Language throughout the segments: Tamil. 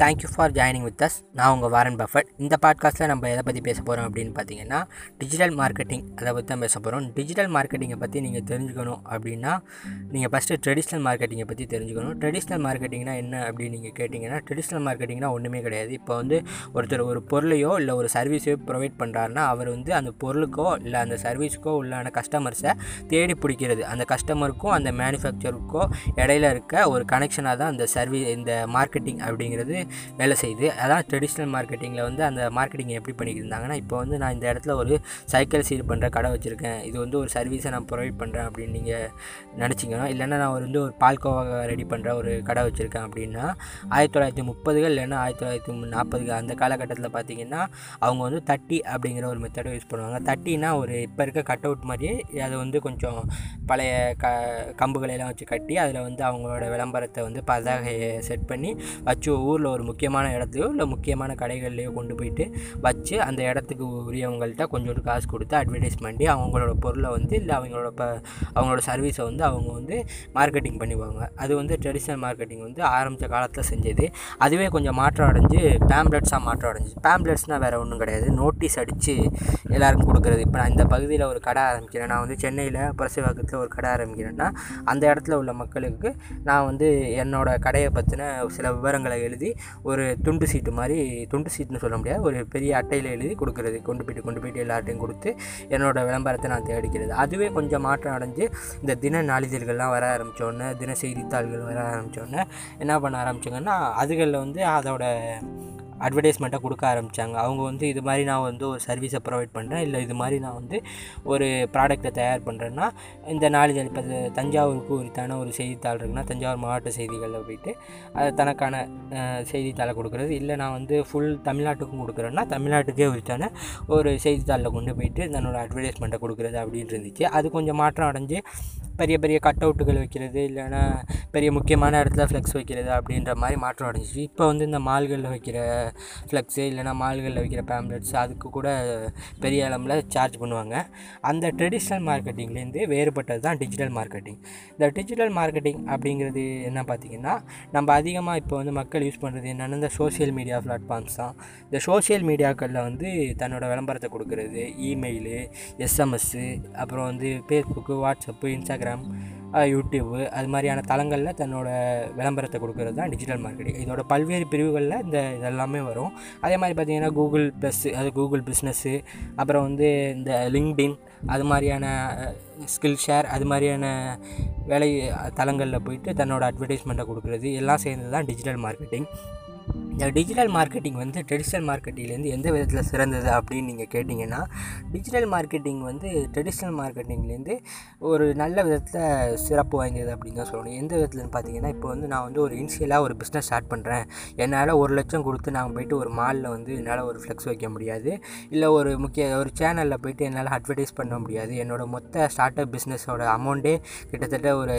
Thank you for joining with us நான் உங்கள் வாரன் பஃபட் இந்த பாட்காஸ்ட்டில் நம்ம எதை பற்றி பேச போகிறோம் அப்படின்னு பார்த்தீங்கன்னா டிஜிட்டல் மார்க்கெட்டிங் அதை பற்றி தான் பேச போகிறோம் டிஜிட்டல் மார்க்கெட்டிங்கை பற்றி நீங்கள் தெரிஞ்சுக்கணும் அப்படின்னா நீங்கள் ஃபஸ்ட்டு ட்ரெடிஷ்னல் மார்க்கெட்டிங்கை பற்றி தெரிஞ்சுக்கணும். ட்ரெடிஷ்னல் மார்க்கெட்டிங்னா என்ன அப்படின்னு நீங்கள் கேட்டிங்கன்னா ட்ரெடிஷ்னல் மார்க்கெட்டிங்னா ஒன்றுமே கிடையாது. இப்போ வந்து ஒருத்தர் ஒரு பொருளையோ இல்லை ஒரு சர்வீஸையோ ப்ரொவைட் பண்ணுறாருன்னா அவர் வந்து அந்த பொருளுக்கோ இல்லை அந்த சர்வீஸுக்கோ உள்ளான கஸ்டமர்ஸை தேடி பிடிக்கிறது. அந்த கஸ்டமருக்கும் அந்த மேனுஃபேக்சருக்கோ இடையில இருக்க ஒரு கனெக்ஷனாக தான் அந்த சர்வீ இந்த மார்க்கெட்டிங் அப்படி அப்படிங்கிறது வேலை செய்யுது. அதான் ட்ரெடிஷ்னல் மார்க்கெட்டிங்கில் வந்து அந்த மார்க்கெட்டிங் எப்படி பண்ணியிருந்தாங்கன்னா இப்போ வந்து நான் இந்த இடத்துல ஒரு சைக்கிள் சீல் பண்ணுற கடை வச்சுருக்கேன். இது வந்து ஒரு சர்வீஸை நான் ப்ரொவைட் பண்ணுறேன் அப்படின்னு நீங்கள் நினச்சிங்கன்னா இல்லைன்னா நான் வந்து ஒரு பால்கோவா ரெடி பண்ணுற ஒரு கடை வச்சுருக்கேன் அப்படின்னா ஆயிரத்தி தொள்ளாயிரத்தி முப்பதுகள் இல்லைன்னா ஆயிரத்தி தொள்ளாயிரத்தி நாற்பதுகள் அந்த காலகட்டத்தில் பார்த்தீங்கன்னா அவங்க வந்து தட்டி அப்படிங்கிற ஒரு மெத்தடை யூஸ் பண்ணுவாங்க. தட்டினா ஒரு இப்போ இருக்க கட் அவுட் மாதிரியே அதை வந்து கொஞ்சம் பழைய க கம்புகளையெல்லாம் வச்சு கட்டி அதில் வந்து அவங்களோட விளம்பரத்தை வந்து பதாகையை செட் பண்ணி வச்சு ஊரில் ஒரு முக்கியமான இடத்துலையோ இல்லை முக்கியமான கடைகள்லையோ கொண்டு போயிட்டு வச்சு அந்த இடத்துக்கு உரியவங்கள்ட்ட கொஞ்சோண்டு காசு கொடுத்து அட்வர்டைஸ் பண்ணி அவங்களோட பொருளை வந்து இல்லை அவங்களோட ப அவங்களோட சர்வீஸை வந்து அவங்க வந்து மார்க்கெட்டிங் பண்ணிப்பாங்க அது வந்து ட்ரெடிஷ்னல் மார்க்கெட்டிங் வந்து ஆரம்பித்த காலத்தில் செஞ்சது. அதுவே கொஞ்சம் மாற்றம் அடைஞ்சு பேம்ப்ளெட்ஸாக மாற்றம் அடைஞ்சு. பேம்ப்ளெட்ஸ்னால் வேறு ஒன்றும் கிடையாது. நோட்டீஸ் அடித்து எல்லாருக்கும் கொடுக்குறது. இப்போ நான் இந்த பகுதியில் ஒரு கடை ஆரம்பிக்கிறேன். நான் வந்து சென்னையில் புரசிவாக்கத்தில் ஒரு கடை ஆரம்பிக்கிறேன்னா அந்த இடத்துல உள்ள மக்களுக்கு நான் வந்து என்னோடய கடையை பற்றின சில விவரங்களை எழுதி ஒரு துண்டு சீட்டு மாதிரி துண்டு சீட்டுன்னு சொல்ல முடியாது ஒரு பெரிய அட்டையில் எழுதி கொடுக்குறது. கொண்டு போயிட்டு கொண்டு போயிட்டு எல்லார்ட்டையும் கொடுத்து என்னோடய விளம்பரத்தை நான் தேடிக்கிறது. அதுவே கொஞ்சம் மாற்றம் அடைஞ்சு இந்த தின நாளிதழ்கள்லாம் வர ஆரம்பித்தோடனே தின செய்தித்தாள்கள் வர ஆரம்பித்தோடனே என்ன பண்ண ஆரம்பிச்சாங்கன்னா அதுகளில் வந்து அதோட அட்வர்டைஸ்மெண்ட்டை கொடுக்க ஆரம்பித்தாங்க அவங்க வந்து இது மாதிரி நான் வந்து ஒரு சர்வீஸை ப்ரொவைட் பண்ணுறேன் இல்லை இது மாதிரி நான் வந்து ஒரு ப்ராடக்ட்டை தயார் பண்ணுறேன்னா இந்த நாளிதழ் இப்போ தஞ்சாவூருக்கு உரித்தான ஒரு செய்தித்தாள் இருக்குன்னா தஞ்சாவூர் மாவட்ட செய்திகளில் போயிட்டு அதை தனக்கான செய்தித்தாளை கொடுக்குறது. இல்லை நான் வந்து ஃபுல் தமிழ்நாட்டுக்கும் கொடுக்குறேன்னா தமிழ்நாட்டுக்கே உரித்தான ஒரு செய்தித்தாளில் கொண்டு போயிட்டு தன்னோட அட்வர்டைஸ்மெண்ட்டை கொடுக்குறது அப்படின்னு இருந்துச்சு. அது கொஞ்சம் மாற்றம் அடைஞ்சு பெரிய பெரிய கட் அவுட்டுகள் வைக்கிறது இல்லைன்னா பெரிய முக்கியமான இடத்துல ஃப்ளெக்ஸ் வைக்கிறது அப்படின்ற மாதிரி மாற்றம் அடைஞ்சிச்சு. இப்போ வந்து இந்த மால்களில் வைக்கிற ஃப்ளெக்ஸு இல்லைனா மால்களில் வைக்கிற பேம்லெட்ஸ் அதுக்கு கூட பெரிய அளவில் சார்ஜ் பண்ணுவாங்க. அந்த ட்ரெடிஷ்னல் மார்க்கெட்டிங்லேருந்து வேறுபட்டது தான் டிஜிட்டல் மார்க்கெட்டிங் இந்த டிஜிட்டல் மார்க்கெட்டிங் அப்படிங்கிறது என்ன பார்த்திங்கன்னா நம்ம அதிகமாக இப்போ வந்து மக்கள் யூஸ் பண்ணுறது என்னென்னா இந்த சோஷியல் மீடியா பிளாட்ஃபார்ம்ஸ் தான். இந்த சோஷியல் மீடியாக்களில் வந்து தன்னோட விளம்பரத்தை கொடுக்குறது இமெயிலு எஸ்எம்எஸ்ஸு அப்புறம் வந்து ஃபேஸ்புக்கு வாட்ஸ்அப்பு இன்ஸ்டாகிராம் யூடியூப்பு அது மாதிரியான தளங்களில் தன்னோட விளம்பரத்தை கொடுக்கறது தான் டிஜிட்டல் மார்க்கெட்டிங் இதோட பல்வேறு பிரிவுகளில் இந்த இதெல்லாமே வரும். அதே மாதிரி பார்த்திங்கன்னா கூகுள் ப்ளஸ்ஸு அது கூகுள் பிஸ்னஸ்ஸு அப்புறம் வந்து இந்த லிங்க்டின் அது மாதிரியான ஸ்கில் ஷேர் அது மாதிரியான வேலை தளங்களில் போயிட்டு தன்னோட அட்வர்டைஸ்மெண்ட்டை கொடுக்குறது. எல்லாம் சேர்ந்து தான் டிஜிட்டல் மார்க்கெட்டிங் இந்த டிஜிட்டல் மார்க்கெட்டிங் வந்து ட்ரெடிஷ்னல் மார்க்கெட்டிங்லேருந்து எந்த விதத்தில் சிறந்தது அப்படின்னு நீங்கள் கேட்டிங்கன்னா டிஜிட்டல் மார்க்கெட்டிங் வந்து ட்ரெடிஷ்னல் மார்க்கெட்டிங்லேருந்து ஒரு நல்ல விதத்தில் சிறப்பு வாய்ந்தது அப்படின்னு தான் சொல்லணும். எந்த விதத்துலன்னு பார்த்தீங்கன்னா இப்போ வந்து நான் வந்து ஒரு இனிஷியலாக ஒரு பிஸ்னஸ் ஸ்டார்ட் பண்ணுறேன் என்னால் ஒரு லட்சம் கொடுத்து நாங்கள் போயிட்டு ஒரு மாலில் வந்து என்னால் ஒரு ஃப்ளெக்ஸ் வைக்க முடியாது. இல்லை ஒரு முக்கிய ஒரு சேனலில் போயிட்டு என்னால் அட்வர்டைஸ் பண்ண முடியாது. என்னோடய மொத்த ஸ்டார்ட் அப் பிஸ்னஸோட அமௌண்ட்டே கிட்டத்தட்ட ஒரு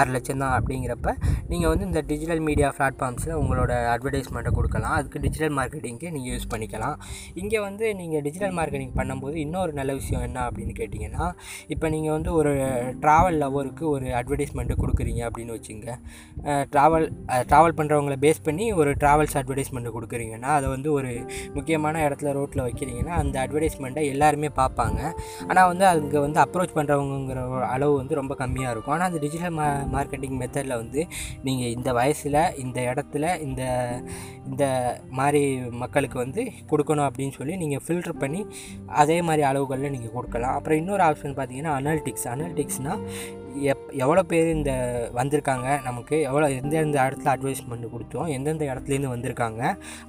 ஆறு லட்சம் தான் அப்படிங்கிறப்ப நீங்கள் வந்து இந்த டிஜிட்டல் மீடியா பிளாட்ஃபார்ம்ஸில் உங்களோட அட்வர்டைஸ்மெண்ட்டை கொடுக்கலாம். அதுக்கு டிஜிட்டல் மார்க்கெட்டிங்க்கு நீங்கள் யூஸ் பண்ணிக்கலாம். இங்கே வந்து நீங்கள் டிஜிட்டல் மார்க்கெட்டிங் பண்ணும்போது இன்னொரு நல்ல விஷயம் என்ன அப்படின்னு கேட்டிங்கன்னா இப்போ நீங்கள் வந்து ஒரு ட்ராவல் லவருக்கு ஒரு அட்வர்டைஸ்மெண்ட்டு கொடுக்குறீங்க அப்படின்னு வச்சுங்க. ட்ராவல் ட்ராவல் பண்ணுறவங்கள பேஸ் பண்ணி ஒரு ட்ராவல்ஸ் அட்வர்டைஸ்மெண்ட்டு கொடுக்குறீங்கன்னா அதை வந்து ஒரு முக்கியமான இடத்துல ரோட்டில் வைக்கிறீங்கன்னா அந்த அட்வர்டைஸ்மெண்ட்டை எல்லாருமே பார்ப்பாங்க. ஆனால் வந்து அதுக்கு வந்து அப்ரோச் பண்ணுறவங்கிற அளவு வந்து ரொம்ப கம்மியாக இருக்கும். ஆனால் அந்த டிஜிட்டல் மா மார்க்கெட்டிங் மெத்தடில் வந்து நீங்கள் இந்த வயசில் இந்த இடத்துல இந்த இந்த மாதிரி மக்களுக்கு வந்து கொடுக்கணும் அப்படின்னு சொல்லி நீங்கள் ஃபில்டர் பண்ணி அதே மாதிரி அளவுகளில் நீங்கள் கொடுக்கலாம். அப்புறம் இன்னொரு ஆப்ஷன் பார்த்தீங்கன்னா அனாலிட்டிக்ஸ் அனாலிட்டிக்ஸ்னால் எப் எவ்வளோ பேர் இந்த வந்திருக்காங்க நமக்கு எவ்வளோ எந்தெந்த இடத்துல அட்வைஸ்மெண்ட் கொடுத்தோம் எந்தெந்த இடத்துலேருந்து வந்திருக்காங்க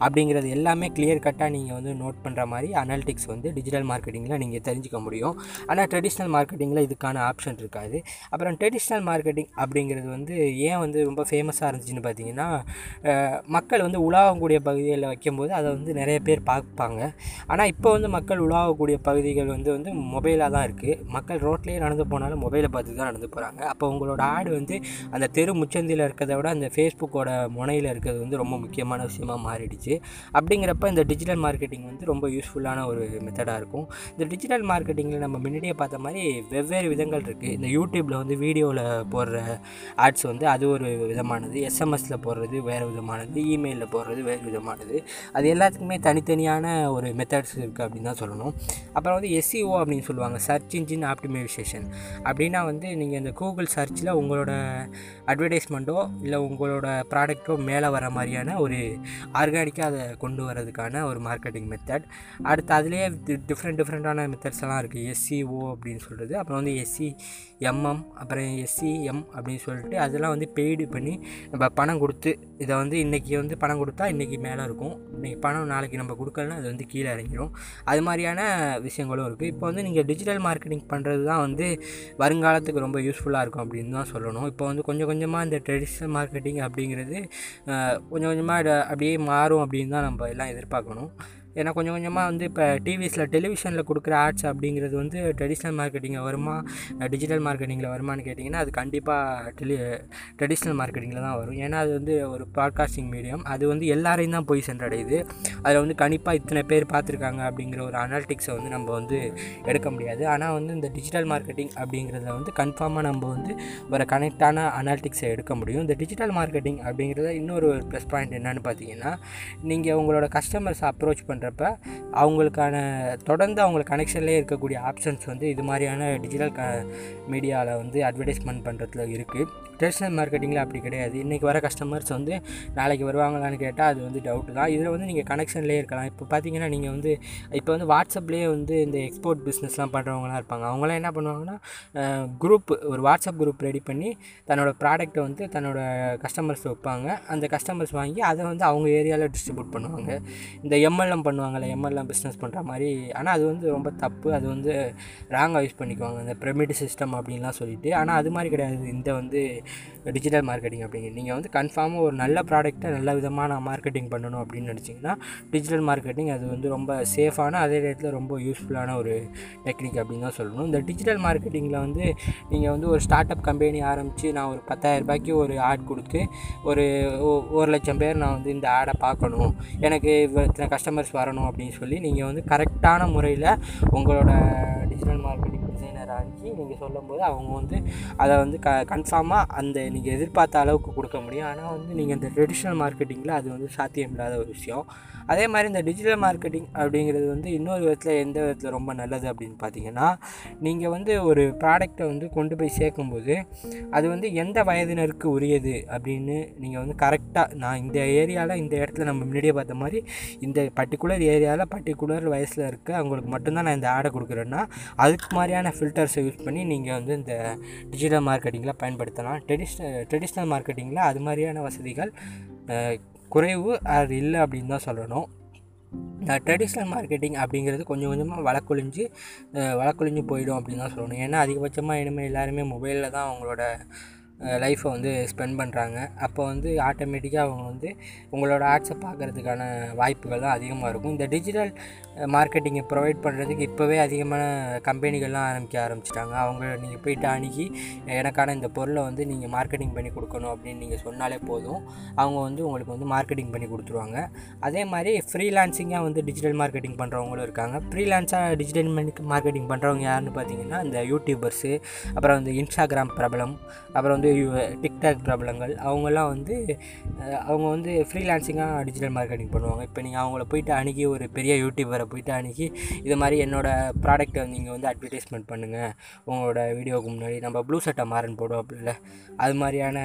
அப்படிங்கிறது எல்லாமே கிளியர் கட்டாக நீங்கள் வந்து நோட் பண்ணுற மாதிரி அனாலிட்டிக்ஸ் வந்து டிஜிட்டல் மார்க்கெட்டிங்கில் நீங்கள் தெரிஞ்சுக்க முடியும். ஆனால் ட்ரெடிஷ்னல் மார்க்கெட்டிங்கில் இதுக்கான ஆப்ஷன் இருக்காது. அப்புறம் ட்ரெடிஷ்னல் மார்க்கெட்டிங் அப்படிங்கிறது வந்து ஏன் வந்து ரொம்ப ஃபேமஸாக இருந்துச்சுன்னு பார்த்தீங்கன்னா மக்கள் வந்து உலாவக்கூடிய பகுதிகளில் வைக்கும்போது அதை வந்து நிறைய பேர் பார்ப்பாங்க. ஆனால் இப்போ வந்து மக்கள் உலாவக்கூடிய பகுதிகள் வந்து வந்து மொபைலாக தான் இருக்குது மக்கள் ரோட்லேயே நடந்து போனாலும் மொபைலை பார்த்து தான் நடந்து போகிறாங்க அப்போ உங்களோட ஆடு வந்து அந்த தெரு முச்சந்தியில் இருக்கிறத விட அந்த ஃபேஸ்புக்கோட முனையில் இருக்கிறது வந்து ரொம்ப முக்கியமான விஷயமா மாறிடுச்சு. அப்படிங்கிறப்ப இந்த டிஜிட்டல் மார்க்கெட்டிங் வந்து ரொம்ப யூஸ்ஃபுல்லான ஒரு மெத்தடாக இருக்கும். இந்த டிஜிட்டல் மார்க்கெட்டிங்கில் நம்ம முன்னாடியே பார்த்த மாதிரி வெவ்வேறு விதங்கள் இருக்குது இந்த யூடியூப்பில் வந்து வீடியோவில் போடுற ஆட்ஸ் வந்து அது ஒரு விதமானது. எஸ்எம்எஸில் போடுறது வேறு விதமானது. இமெயிலில் போடுறது வேறு விதமானது. அது எல்லாத்துக்குமே தனித்தனியான ஒரு மெத்தட்ஸ் இருக்குது அப்படின்னு தான் சொல்லணும். அப்புறம் வந்து எஸ்சிஓ அப்படின்னு சொல்லுவாங்க. சர்ச் இன்ஜின் ஆப்டிமைசேஷன் அப்படின்னா வந்து நீங்கள் இந்த கூகுள் சர்ச்சில் உங்களோட அட்வர்டைஸ்மெண்ட்டோ இல்லை உங்களோட ப்ராடக்ட்டோ மேலே வர மாதிரியான ஒரு ஆர்கானிக்காக அதை கொண்டு வரதுக்கான ஒரு மார்க்கெட்டிங் மெத்தட் அடுத்து அதுலேயே டிஃப்ரெண்ட் டிஃப்ரெண்ட்டான மெத்தட்ஸ் எல்லாம் இருக்குது எஸ்சிஓ அப்படின்னு சொல்கிறது அப்புறம் வந்து எஸ்சி எம்எம் அப்புறம் எஸ்சிஎம் அப்படின்னு சொல்லிட்டு அதெல்லாம் வந்து பெய்டு பண்ணி நம்ம பணம் கொடுத்து இதை வந்து இன்றைக்கி வந்து பணம் கொடுத்தா இன்றைக்கி மேலே இருக்கும். இன்றைக்கி பணம் நாளைக்கு நம்ம கொடுக்கலன்னா அது வந்து கீழே இறங்கிடும் அது மாதிரியான விஷயங்களும் இருக்குது இப்போ வந்து நீங்கள் டிஜிட்டல் மார்க்கெட்டிங் பண்ணுறது தான் வந்து வருங்காலத்துக்கு ரொம்ப யூஸ்ஃபுல்லாக இருக்கும் அப்படின்னு தான் சொல்லணும். இப்போ வந்து கொஞ்சம் கொஞ்சமாக இந்த ட்ரெடிஷ்னல் மார்க்கெட்டிங் அப்படிங்கிறது கொஞ்சம் கொஞ்சமாக அப்படியே மாறும் அப்படின்னு தான் நம்ம எல்லாம் எதிர்பார்க்கணும். ஏன்னா கொஞ்சம் கொஞ்சமாக வந்து இப்போ டிவிஸில் டெலிவிஷனில் கொடுக்குற ஆட்ஸ் அப்படிங்கிறது வந்து ட்ரெடிஷ்னல் மார்க்கெட்டிங்கில் வருமா? டிஜிட்டல் மார்க்கெட்டிங்கில் வருமான்னு கேட்டிங்கன்னா அது கண்டிப்பாக டெலி ட்ரெடிஷ்னல் மார்க்கெட்டிங்கில் தான் வரும். ஏன்னா அது வந்து ஒரு ப்ராட்காஸ்டிங் மீடியம் அது வந்து எல்லாரையும் தான் போய் சென்றடையுது. அதில் வந்து கண்டிப்பாக இத்தனை பேர் பார்த்துருக்காங்க அப்படிங்கிற ஒரு அனாலிட்டிக்ஸை வந்து நம்ம வந்து எடுக்க முடியாது. ஆனால் வந்து இந்த டிஜிட்டல் மார்க்கெட்டிங் அப்படிங்கிறத வந்து கன்ஃபார்மாக நம்ம வந்து ஒரு கனெக்டான அனாலிட்டிக்ஸை எடுக்க முடியும். இந்த டிஜிட்டல் மார்க்கெட்டிங் அப்படிங்கிறத இன்னொரு ப்ளஸ் பாயிண்ட் என்னென்னு பார்த்தீங்கன்னா நீங்கள் உங்களோட கஸ்டமர்ஸ் அப்ரோச் பண்ண பண்ணுறப்ப அவங்களுக்கான தொடர்ந்து அவங்க கனெக்ஷன்லேயே இருக்கக்கூடிய ஆப்ஷன்ஸ் வந்து இது மாதிரியான டிஜிட்டல் க மீடியாவில் வந்து அட்வர்டைஸ்மெண்ட் பண்ணுறதுல இருக்குது ட்ரெடிஷ்னல் மார்க்கெட்டிங்கில் அப்படி கிடையாது. இன்றைக்கி வர கஸ்டமர்ஸ் வந்து நாளைக்கு வருவாங்களான்னு கேட்டால் அது வந்து டவுட்டு தான். இதில் வந்து நீங்கள் கனெக்ஷன்லேயே இருக்கலாம். இப்போ பார்த்தீங்கன்னா நீங்கள் வந்து இப்போ வந்து வாட்ஸ்அப்லேயே வந்து இந்த எக்ஸ்போர்ட் பிஸ்னஸ்லாம் பண்ணுறவங்களாம் இருப்பாங்க. அவங்களாம் என்ன பண்ணுவாங்கன்னா குரூப் ஒரு வாட்ஸ்அப் குரூப் ரெடி பண்ணி தன்னோட ப்ராடக்ட்டை வந்து தன்னோட கஸ்டமர்ஸ் வைப்பாங்க. அந்த கஸ்டமர்ஸ் வாங்கி அதை வந்து அவங்க ஏரியாவில் டிஸ்ட்ரிபியூட் பண்ணுவாங்க. இந்த எம்எல்எம் பண்ணுவாங்கல்ல எம்எல்எம் பிஸ்னஸ் பண்ணுற மாதிரி. ஆனால் அது வந்து ரொம்ப தப்பு. அது வந்து ராங்காக யூஸ் பண்ணிக்குவாங்க. இந்த பிரமிட் சிஸ்டம் அப்படின்லாம் சொல்லிட்டு. ஆனால் அது மாதிரி கிடையாது. இந்த வந்து டிஜிட்டல் மார்க்கெட்டிங் அப்படிங்க. நீங்கள் வந்து கன்ஃபார்மாக ஒரு நல்ல ப்ராடக்ட்டை நல்ல விதமான மார்க்கெட்டிங் பண்ணணும் அப்படின்னு நினச்சிங்கன்னா டிஜிட்டல் மார்க்கெட்டிங் அது வந்து ரொம்ப சேஃபான அதே நேரத்தில் ரொம்ப யூஸ்ஃபுல்லான ஒரு டெக்னிக் அப்படின்னு தான் சொல்லணும். இந்த டிஜிட்டல் மார்க்கெட்டிங்கில் வந்து நீங்கள் வந்து ஒரு ஸ்டார்ட் அப் கம்பெனி ஆரம்பித்து நான் ஒரு பத்தாயிரம் ரூபாய்க்கு ஒரு ஆட் கொடுத்து ஒரு ஒரு லட்சம் பேர் நான் வந்து இந்த ஆடை பார்க்கணும். எனக்கு இத்தனை கஸ்டமர்ஸ் வரணும் அப்படின்னு சொல்லி நீங்கள் வந்து கரெக்டான முறையில் உங்களோட டிஜிட்டல் மார்க்கெட்டிங் டிசைனர் அனுப்பி நீங்கள் சொல்லும்போது அவங்க வந்து அதை வந்து க கன்ஃபார்மாக அந்த நீங்கள் எதிர்பார்த்த அளவுக்கு கொடுக்க முடியும். ஆனால் வந்து நீங்கள் இந்த ட்ரெடிஷ்னல் மார்க்கெட்டிங்கில் அது வந்து சாத்தியம் இல்லாத ஒரு விஷயம். அதே மாதிரி இந்த டிஜிட்டல் மார்க்கெட்டிங் அப்படிங்கிறது வந்து இன்னொரு விதத்தில் எந்த விதத்தில் ரொம்ப நல்லது அப்படின்னு பார்த்தீங்கன்னா நீங்கள் வந்து ஒரு ப்ராடக்டை வந்து கொண்டு போய் சேர்க்கும்போது அது வந்து எந்த வயதினருக்கு உரியது அப்படின்னு நீங்கள் வந்து கரெக்டாக நான் இந்த ஏரியாவில் இந்த இடத்துல நம்ம முன்னாடியே பார்த்த மாதிரி இந்த பர்டிகுலர் ஏரியாவில் பர்டிகுலர் வயசில் இருக்க அவங்களுக்கு மட்டும்தான் நான் இந்த ஆடை கொடுக்குறேன்னா அதுக்கு மாதிரியான ஃபில்டர்ஸை யூஸ் பண்ணி நீங்கள் வந்து இந்த டிஜிட்டல் மார்க்கெட்டிங்கில் பயன்படுத்தலாம். ட்ரெடிஷ்னல் ட்ரெடிஷ்னல் மார்க்கெட்டிங்கில் அது மாதிரியான வசதிகள் குறைவு அது இல்லை அப்படின்னு தான் சொல்லணும். இந்த ட்ரெடிஷ்னல் மார்க்கெட்டிங் அப்படிங்கிறது கொஞ்சம் கொஞ்சமாக வழக்கொழிஞ்சு வழக்கொழிஞ்சு போயிடும் அப்படின்னு தான் சொல்லணும். ஏன்னா அதிகபட்சமாக இனிமேல் எல்லாருமே மொபைலில் தான் அவங்களோட லைஃப்பை வந்து ஸ்பெண்ட் பண்ணுறாங்க அப்போ வந்து ஆட்டோமேட்டிக்காக அவங்க வந்து உங்களோட ஆட்ஸை பார்க்குறதுக்கான வாய்ப்புகள் தான் அதிகமாக இருக்கும். இந்த டிஜிட்டல் மார்க்கெட்டிங்கை ப்ரொவைட் பண்ணுறதுக்கு இப்போவே அதிகமான கம்பெனிகள்லாம் ஆரம்பிக்க ஆரம்பிச்சிட்டாங்க. அவங்க நீங்கள் போயிட்டு அணுகி எனக்கான இந்த பொருளை வந்து நீங்கள் மார்க்கெட்டிங் பண்ணி கொடுக்கணும் அப்படின்னு நீங்கள் சொன்னாலே போதும். அவங்க வந்து உங்களுக்கு வந்து மார்க்கெட்டிங் பண்ணி கொடுத்துருவாங்க. அதே மாதிரி ஃப்ரீலான்சிங்காக வந்து டிஜிட்டல் மார்க்கெட்டிங் பண்ணுறவங்களும் இருக்காங்க. ஃப்ரீலான்ஸாக டிஜிட்டல் மார்க்கெட்டிங் பண்ணுறவங்க யாருன்னு பார்த்தீங்கன்னா இந்த யூடியூபர்ஸு அப்புறம் வந்து இன்ஸ்டாகிராம் பிரபலம் அப்புறம் வந்து டிக்டாக் பிரபலங்கள் அவங்கெல்லாம் வந்து அவங்க வந்து ஃப்ரீலான்சிங்காக டிஜிட்டல் மார்க்கெட்டிங் பண்ணுவாங்க. இப்போ நீங்கள் அவங்கள போயிட்டு அணுகி ஒரு பெரிய யூடியூபரை போயிட்டு அணுகி இது மாதிரி என்னோடய ப்ராடக்ட்டை நீங்கள் வந்து அட்வர்டைஸ்மெண்ட் பண்ணுங்கள் உங்களோட வீடியோவுக்கு முன்னாடி நம்ம ப்ளூ சட்டை மாறன் போடுவோம் அப்படில்ல. அது மாதிரியான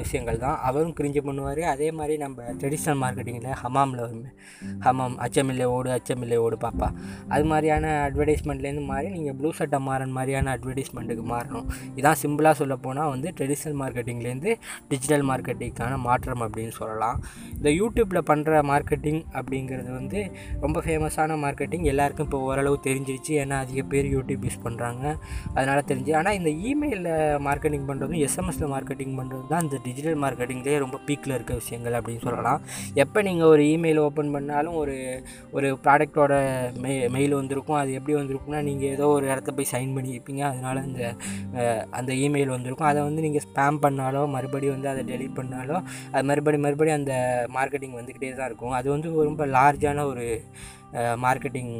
விஷயங்கள் தான். அவரும் கிரிஞ்சு பண்ணுவார். அதே மாதிரி நம்ம ட்ரெடிஷ்னல் மார்க்கெட்டிங்கில் ஹமாமில் வருமே ஹமாம் அச்சமில்லை ஓடு அச்சமில்லை ஓடு பாப்பா. அது மாதிரியான அட்வர்டைஸ்மெண்ட்லேருந்து மாறி நீங்கள் ப்ளூ சட்டை மாறன் மாதிரியான அட்வர்டைஸ்மெண்ட்டுக்கு மாறணும். இதான் சிம்பிளாக சொல்ல போனால் வந்து ட்ரெடிஷ்னல் மார்க்கெட்டிங்லேருந்து டிஜிட்டல் மார்க்கெட்டிங்கான மாற்றம் அப்படின்னு சொல்லலாம். இந்த யூடியூப்பில் பண்ணுற மார்க்கெட்டிங் அப்படிங்கிறது வந்து ரொம்ப ஃபேமஸான மார்க்கெட்டிங் எல்லாருக்கும் இப்போ ஓரளவு தெரிஞ்சிருச்சு. ஏன்னா அதிக பேர் யூடியூப் யூஸ் பண்ணுறாங்க அதனால் தெரிஞ்சு ஆனால் இந்த இமெயிலில் மார்க்கெட்டிங் பண்ணுறதும் எஸ்எம்எஸில் மார்க்கெட்டிங் பண்ணுறது தான் இந்த டிஜிட்டல் மார்க்கெட்டிங்லேயே ரொம்ப பீக்கில் இருக்க விஷயங்கள் அப்படின்னு சொல்லலாம். எப்போ நீங்கள் ஒரு இமெயில் ஓப்பன் பண்ணாலும் ஒரு ஒரு ப்ராடக்டோட மெ மெயில் வந்திருக்கும். அது எப்படி வந்திருக்கும்னா நீங்கள் ஏதோ ஒரு இடத்த போய் சைன் பண்ணியிருப்பீங்க. அதனால் இந்த அந்த இமெயில் வந்திருக்கும். அதை வந்து நீங்கள் நீங்கள் ஸ்பேம் பண்ணாலோ மறுபடியும் வந்து அதை டெலீட் பண்ணாலோ அது மறுபடியும் மறுபடியும் அந்த மார்க்கெட்டிங் வந்துக்கிட்டே தான் இருக்கும். அது வந்து ரொம்ப லார்ஜான ஒரு மார்க்கெட்டிங்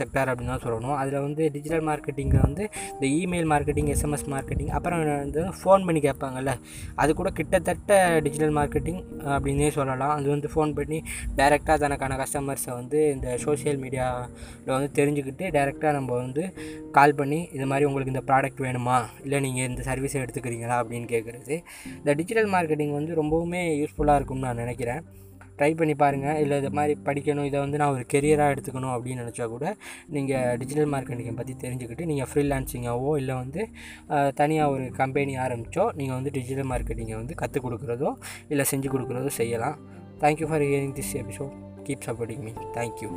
செக்டார் அப்படின்னு தான் சொல்லணும். அதில் வந்து டிஜிட்டல் மார்க்கெட்டிங்கில் வந்து இந்த இமெயில் மார்க்கெட்டிங் எஸ்எம்எஸ் மார்க்கெட்டிங் அப்புறம் வந்து ஃபோன் பண்ணி கேட்பாங்கல்ல அது கூட கிட்டத்தட்ட டிஜிட்டல் மார்க்கெட்டிங் அப்படின்னே சொல்லலாம். அது வந்து ஃபோன் பண்ணி டைரெக்டாக தனக்கான கஸ்டமர்ஸை வந்து இந்த சோஷியல் மீடியாவில் வந்து தெரிஞ்சுக்கிட்டு டைரெக்டாக நம்ம வந்து கால் பண்ணி இது மாதிரி உங்களுக்கு இந்த ப்ராடக்ட் வேணுமா? இல்லை நீங்கள் இந்த சர்வீஸை எடுத்துக்கிறீங்களா? அப்படின்னு கேட்குறது இந்த டிஜிட்டல் மார்க்கெட்டிங் வந்து ரொம்பவுமே யூஸ்ஃபுல்லாக இருக்கும்னு நான் நினைக்கிறேன். ட்ரை பண்ணி பாருங்கள் இல்லை இது மாதிரி படிக்கணும். இதை வந்து நான் ஒரு கெரியராக எடுத்துக்கணும் அப்படின்னு நினச்சா கூட நீங்கள் டிஜிட்டல் மார்க்கெட்டிங்கை பற்றி தெரிஞ்சுக்கிட்டு நீங்கள் ஃப்ரீலான்சிங்காவோ இல்லை வந்து தனியாக ஒரு கம்பெனி ஆரம்பித்தோ நீங்கள் வந்து டிஜிட்டல் மார்க்கெட்டிங்கை வந்து கற்றுக் கொடுக்குறதோ இல்லை செஞ்சு கொடுக்குறதோ செய்யலாம். Thank you for hearing this episode keep supporting me thank you